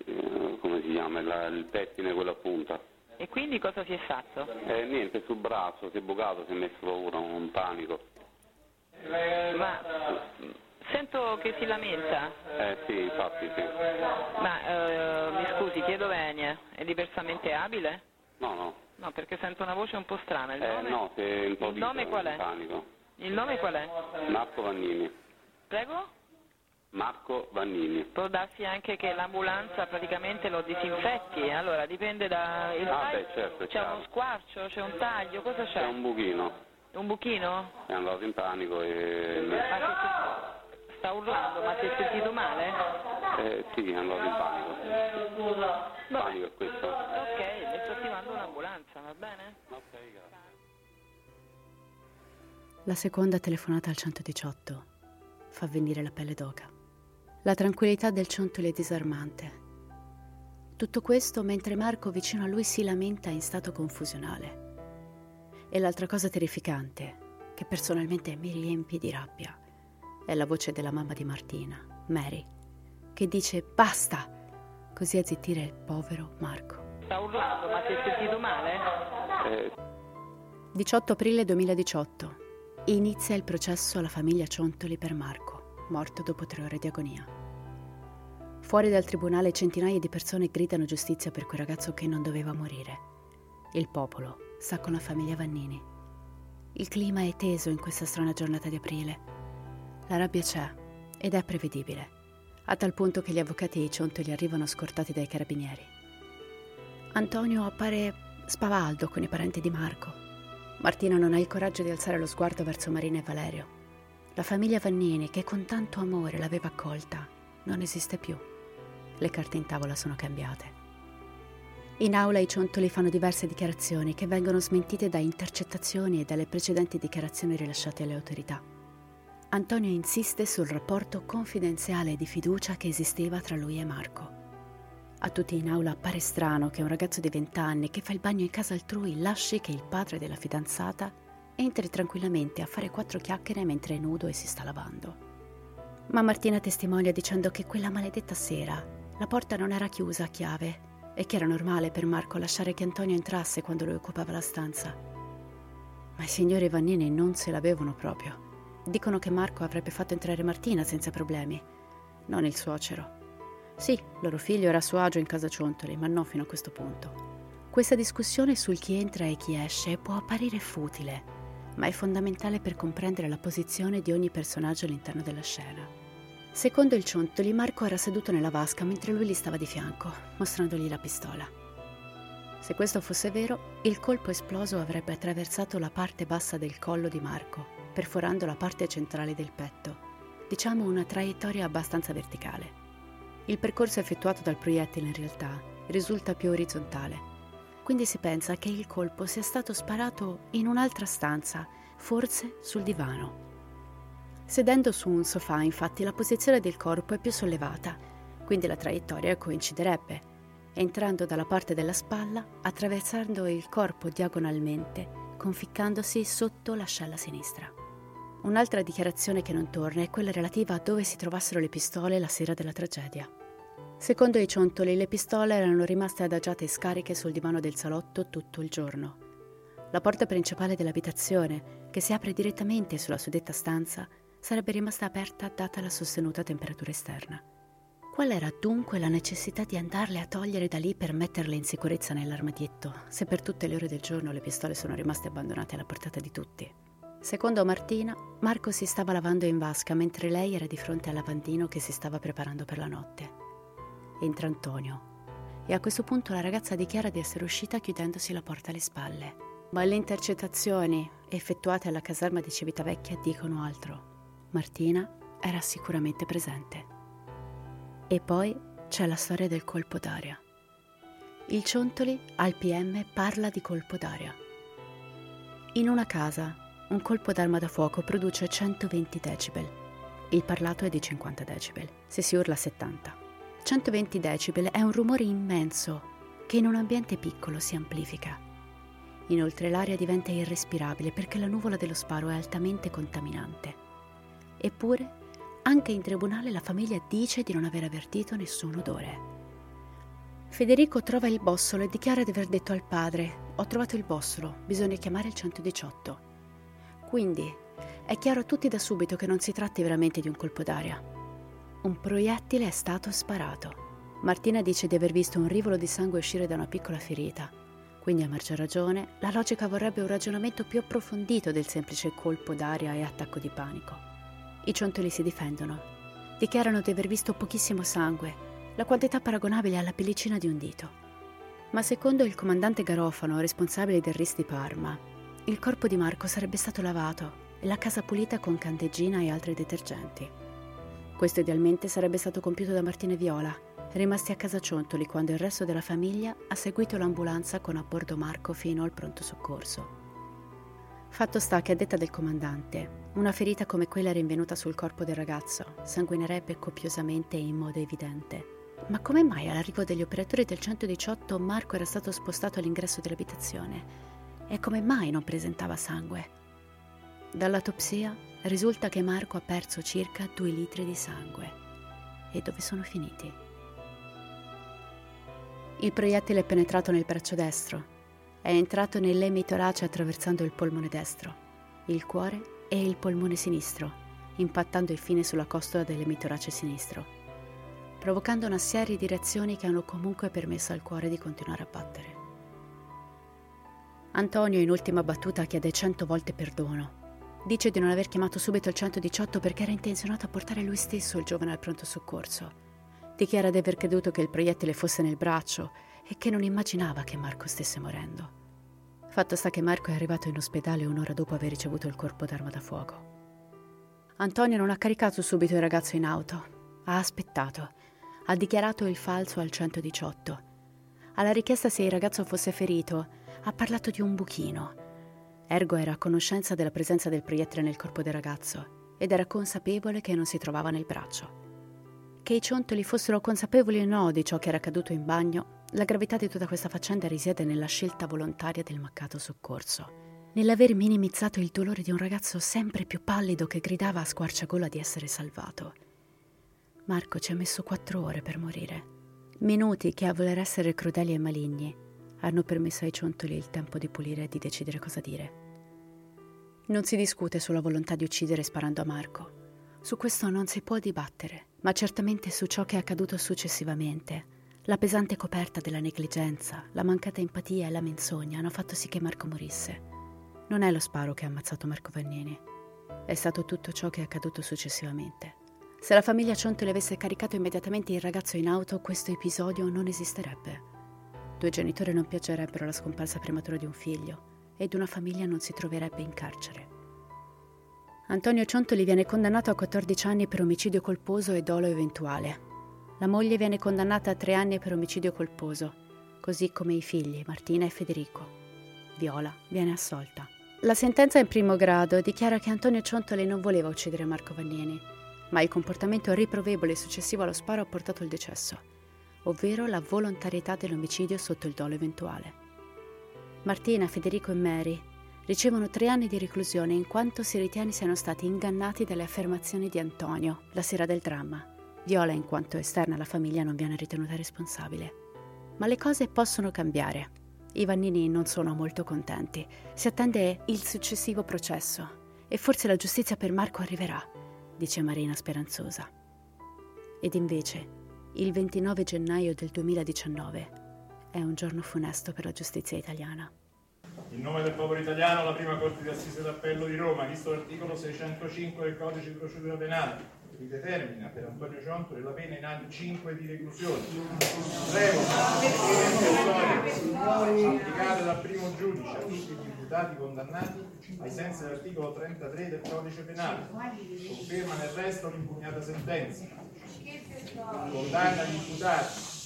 eh, come si chiama, la- il pettine, quello a punta. E quindi cosa si è fatto? Eh, niente, sul braccio, si è bucato, si è messo paura, un panico. Ma sento che si lamenta. Eh sì, infatti sì. Ma eh, mi scusi, chiedo venia, è diversamente abile? No, no. No, perché sento una voce un po' strana. Il Eh, nome, no, si è il nome qual in è? panico. Il nome qual è? Marco Vannini. Prego? Marco Vannini. Può darsi anche che l'ambulanza praticamente lo disinfetti, allora dipende da... Il Ah, beh, certo, c'è chiaro. uno squarcio, c'è un taglio, cosa c'è? C'è un buchino, Un buchino? è andato in panico e... Ma si- sta urlando, ma si è sentito male? Eh, sì, è andato in panico. Panico è questo. Ok, le sto attivando un'ambulanza, va bene? La seconda telefonata al 118 fa venire la pelle d'oca. La tranquillità del ciontoli è disarmante. Tutto questo mentre Marco vicino a lui si lamenta in stato confusionale. E l'altra cosa terrificante, che personalmente mi riempie di rabbia, è la voce della mamma di Martina, Mary, che dice basta, così a zittire il povero Marco. Sta urlando, ma si è sentito male? Eh, 18 aprile 2018. Inizia il processo alla famiglia Ciontoli per Marco, morto dopo tre ore di agonia. Fuori dal tribunale centinaia di persone gridano giustizia per quel ragazzo che non doveva morire. Il popolo sta con la famiglia Vannini. Il clima è teso in questa strana giornata di aprile. La rabbia c'è ed è prevedibile, a tal punto che gli avvocati di Ciontoli arrivano scortati dai carabinieri. Antonio appare spavaldo con i parenti di Marco. Martina non ha il coraggio di alzare lo sguardo verso Marina e Valerio. La famiglia Vannini, che con tanto amore l'aveva accolta, non esiste più. Le carte in tavola sono cambiate. In aula i ciontoli fanno diverse dichiarazioni che vengono smentite da intercettazioni e dalle precedenti dichiarazioni rilasciate alle autorità. Antonio insiste sul rapporto confidenziale e di fiducia che esisteva tra lui e Marco. A tutti in aula appare strano che un ragazzo di 20 anni che fa il bagno in casa altrui lasci che il padre della fidanzata entri tranquillamente a fare quattro chiacchiere mentre è nudo e si sta lavando. Ma Martina testimonia dicendo che quella maledetta sera la porta non era chiusa a chiave e che era normale per Marco lasciare che Antonio entrasse quando lui occupava la stanza. Ma i signori Vannini non se l'avevano proprio. Dicono che Marco avrebbe fatto entrare Martina senza problemi, non il suocero. Sì, loro figlio era a suo agio in casa Ciontoli, ma non fino a questo punto. Questa discussione sul chi entra e chi esce può apparire futile, ma è fondamentale per comprendere la posizione di ogni personaggio all'interno della scena. Secondo il Ciontoli, Marco era seduto nella vasca mentre lui gli stava di fianco, mostrandogli la pistola. Se questo fosse vero, il colpo esploso avrebbe attraversato la parte bassa del collo di Marco, perforando la parte centrale del petto, diciamo una traiettoria abbastanza verticale. Il percorso effettuato dal proiettile in realtà risulta più orizzontale, quindi si pensa che il colpo sia stato sparato in un'altra stanza, forse sul divano. Sedendo su un sofà, infatti, la posizione del corpo è più sollevata, quindi la traiettoria coinciderebbe, entrando dalla parte della spalla, attraversando il corpo diagonalmente, conficcandosi sotto l'ascella sinistra. Un'altra dichiarazione che non torna è quella relativa a dove si trovassero le pistole la sera della tragedia. Secondo i ciontoli, le pistole erano rimaste adagiate scariche sul divano del salotto tutto il giorno. La porta principale dell'abitazione, che si apre direttamente sulla suddetta stanza, sarebbe rimasta aperta data la sostenuta temperatura esterna. Qual era dunque la necessità di andarle a togliere da lì per metterle in sicurezza nell'armadietto, se per tutte le ore del giorno le pistole sono rimaste abbandonate alla portata di tutti? Secondo Martina, Marco si stava lavando in vasca mentre lei era di fronte al lavandino che si stava preparando per la notte entra Antonio e a questo punto la ragazza dichiara di essere uscita chiudendosi la porta alle spalle. Ma le intercettazioni effettuate alla caserma di Civitavecchia dicono altro. Martina era sicuramente presente. E poi c'è la storia del colpo d'aria. Il Ciontoli al PM parla di colpo d'aria. In una casa, un colpo d'arma da fuoco produce 120 decibel. Il parlato è di 50 decibel, se si urla 70. 120 decibel è un rumore immenso che in un ambiente piccolo si amplifica. Inoltre l'aria diventa irrespirabile perché la nuvola dello sparo è altamente contaminante. Eppure, anche in tribunale la famiglia dice di non aver avvertito nessun odore. Federico trova il bossolo e dichiara di aver detto al padre: Ho trovato il bossolo, bisogna chiamare il 118. Quindi è chiaro a tutti da subito che non si tratti veramente di un colpo d'aria. Un proiettile è stato sparato. Martina dice di aver visto un rivolo di sangue uscire da una piccola ferita. Quindi a maggior ragione, la logica vorrebbe un ragionamento più approfondito del semplice colpo d'aria e attacco di panico. I ciontoli si difendono. Dichiarano di aver visto pochissimo sangue, la quantità paragonabile alla pellicina di un dito. Ma secondo il comandante Garofano, responsabile del RIS di Parma, il corpo di Marco sarebbe stato lavato e la casa pulita con candeggina e altri detergenti. Questo idealmente sarebbe stato compiuto da Martina e Viola, rimasti a casa Ciontoli quando il resto della famiglia ha seguito l'ambulanza con a bordo Marco fino al pronto soccorso. Fatto sta che a detta del comandante, una ferita come quella rinvenuta sul corpo del ragazzo sanguinerebbe copiosamente e in modo evidente. Ma come mai all'arrivo degli operatori del 118 Marco era stato spostato all'ingresso dell'abitazione? E come mai non presentava sangue? Dall'autopsia risulta che Marco ha perso circa due litri di sangue. E dove sono finiti? Il proiettile è penetrato nel braccio destro, è entrato nell'emitorace attraversando il polmone destro, il cuore e il polmone sinistro, impattando infine sulla costola dell'emitorace sinistro, provocando una serie di reazioni che hanno comunque permesso al cuore di continuare a battere. Antonio in ultima battuta chiede cento volte perdono Dice di non aver chiamato subito il 118 perché era intenzionato a portare lui stesso il giovane al pronto soccorso. Dichiara di aver creduto che il proiettile fosse nel braccio e che non immaginava che Marco stesse morendo. Fatto sta che Marco è arrivato in ospedale un'ora dopo aver ricevuto il corpo d'arma da fuoco. Antonio non ha caricato subito il ragazzo in auto, ha aspettato, ha dichiarato il falso al 118. Alla richiesta se il ragazzo fosse ferito, ha parlato di un buchino Ergo era a conoscenza della presenza del proiettile nel corpo del ragazzo ed era consapevole che non si trovava nel braccio. Che i ciontoli fossero consapevoli o no di ciò che era accaduto in bagno, la gravità di tutta questa faccenda risiede nella scelta volontaria del mancato soccorso, nell'aver minimizzato il dolore di un ragazzo sempre più pallido che gridava a squarciagola di essere salvato. Marco ci ha messo quattro ore per morire, minuti che a voler essere crudeli e maligni hanno permesso ai ciontoli il tempo di pulire e di decidere cosa dire. Non si discute sulla volontà di uccidere sparando a Marco. Su questo non si può dibattere, ma certamente su ciò che è accaduto successivamente. La pesante coperta della negligenza, la mancata empatia e la menzogna hanno fatto sì che Marco morisse. Non è lo sparo che ha ammazzato Marco Vannini, è stato tutto ciò che è accaduto successivamente. Se la famiglia Ciontoli avesse caricato immediatamente il ragazzo in auto, questo episodio non esisterebbe. Due genitori non piacerebbero la scomparsa prematura di un figlio ed una famiglia non si troverebbe in carcere. Antonio Ciontoli viene condannato a 14 anni per omicidio colposo e dolo eventuale. La moglie viene condannata a 3 anni per omicidio colposo, così come i figli Martina e Federico. Viola viene assolta. La sentenza in primo grado dichiara che Antonio Ciontoli non voleva uccidere Marco Vannini, ma il comportamento riprovevole successivo allo sparo ha portato al decesso ovvero la volontarietà dell'omicidio sotto il dolo eventuale. Martina, Federico e Mary ricevono tre anni di reclusione in quanto si ritiene siano stati ingannati dalle affermazioni di Antonio la sera del dramma. Viola, in quanto esterna alla famiglia, non viene ritenuta responsabile. Ma le cose possono cambiare. I Vannini non sono molto contenti. Si attende il successivo processo e forse la giustizia per Marco arriverà, dice Marina speranzosa. Ed invece, il 29 gennaio del 2019 è un giorno funesto per la giustizia italiana. In nome del popolo italiano, la prima Corte di Assise d'Appello di Roma, visto l'articolo 605 del Codice di procedura penale, che determina per Antonio Ciontoli la pena in anni 5 di reclusione. Revoca applicate dal primo giudice a tutti gli imputati condannati ai sensi dell'articolo 33 del Codice penale. Conferma nel resto l'impugnata sentenza. Condanna gli imputati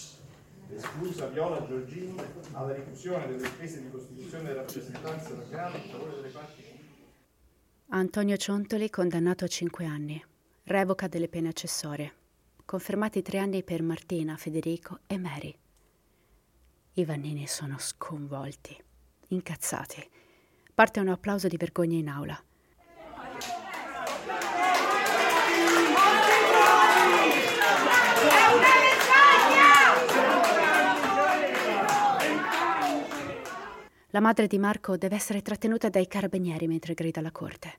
esclusa Viola Giorgini alla rifusione delle spese di costituzione della rappresentanza locale in favore delle parti Antonio Ciontoli condannato a 5 anni. Revoca delle pene accessorie. Confermati tre anni per Martina, Federico e Mary. I Vannini sono sconvolti, incazzati. Parte un applauso di vergogna in aula. La madre di Marco deve essere trattenuta dai carabinieri mentre grida alla corte.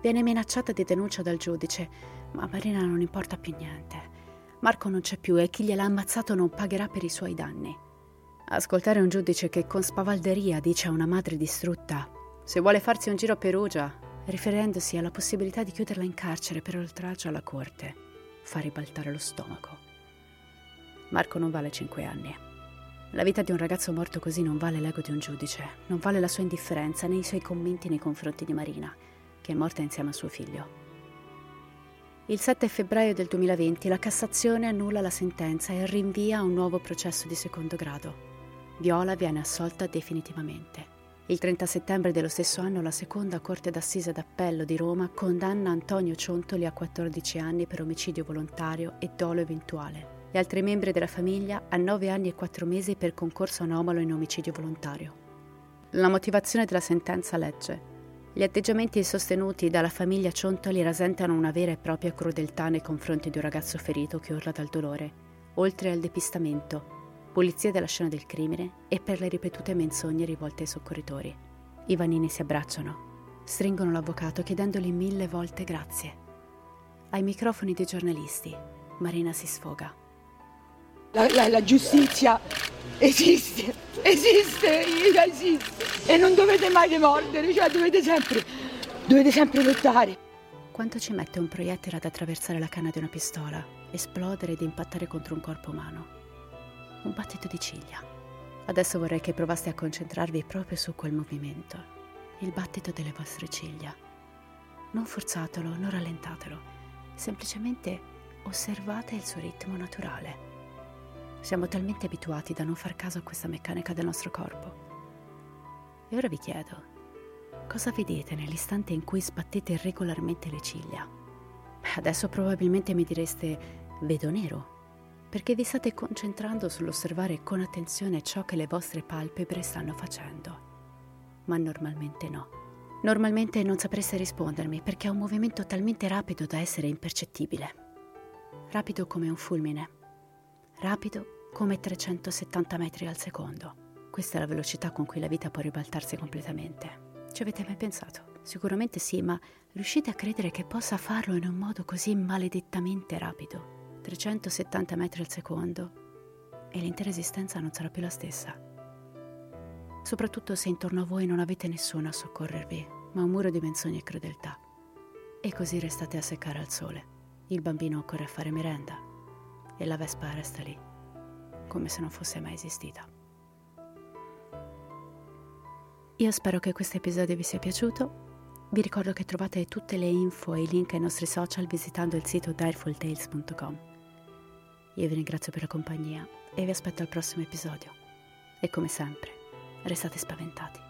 Viene minacciata di denuncia dal giudice, ma a Marina non importa più niente. Marco non c'è più e chi gliel'ha ammazzato non pagherà per i suoi danni. Ascoltare un giudice che con spavalderia dice a una madre distrutta se vuole farsi un giro a Perugia, riferendosi alla possibilità di chiuderla in carcere per oltraggio alla corte, fa ribaltare lo stomaco. Marco non vale cinque anni. La vita di un ragazzo morto così non vale l'ego di un giudice, non vale la sua indifferenza né i suoi commenti nei confronti di Marina, che è morta insieme a suo figlio. Il 7 febbraio del 2020 la Cassazione annulla la sentenza e rinvia un nuovo processo di secondo grado. Viola viene assolta definitivamente. Il 30 settembre dello stesso anno la seconda Corte d'Assise d'Appello di Roma condanna Antonio Ciontoli a 14 anni per omicidio volontario e dolo eventuale e altri membri della famiglia a 9 anni e 4 mesi per concorso anomalo in omicidio volontario. La motivazione della sentenza legge gli atteggiamenti sostenuti dalla famiglia Ciontoli rasentano una vera e propria crudeltà nei confronti di un ragazzo ferito che urla dal dolore, oltre al depistamento, pulizia della scena del crimine e per le ripetute menzogne rivolte ai soccorritori. I Vanini si abbracciano, stringono l'avvocato chiedendogli mille volte grazie. Ai microfoni dei giornalisti, Marina si sfoga. La, la, la giustizia esiste, esiste, esiste e non dovete mai demordere, cioè dovete sempre, dovete sempre lottare. Quanto ci mette un proiettile ad attraversare la canna di una pistola, esplodere ed impattare contro un corpo umano? Un battito di ciglia. Adesso vorrei che provaste a concentrarvi proprio su quel movimento, il battito delle vostre ciglia. Non forzatelo, non rallentatelo, semplicemente osservate il suo ritmo naturale. Siamo talmente abituati da non far caso a questa meccanica del nostro corpo. E ora vi chiedo, cosa vedete nell'istante in cui sbattete regolarmente le ciglia? Adesso probabilmente mi direste, vedo nero, perché vi state concentrando sull'osservare con attenzione ciò che le vostre palpebre stanno facendo. Ma normalmente no. Normalmente non sapreste rispondermi perché è un movimento talmente rapido da essere impercettibile. Rapido come un fulmine. Rapido come 370 metri al secondo. Questa è la velocità con cui la vita può ribaltarsi completamente. Ci avete mai pensato? Sicuramente sì, ma riuscite a credere che possa farlo in un modo così maledettamente rapido? 370 metri al secondo e l'intera esistenza non sarà più la stessa. Soprattutto se intorno a voi non avete nessuno a soccorrervi, ma un muro di menzogne e crudeltà. E così restate a seccare al sole. Il bambino corre a fare merenda e la vespa resta lì. come se non fosse mai esistita. Io spero che questo episodio vi sia piaciuto. Vi ricordo che trovate tutte le info e i link ai nostri social visitando il sito direfultales.com. Io vi ringrazio per la compagnia e vi aspetto al prossimo episodio. E come sempre, restate spaventati.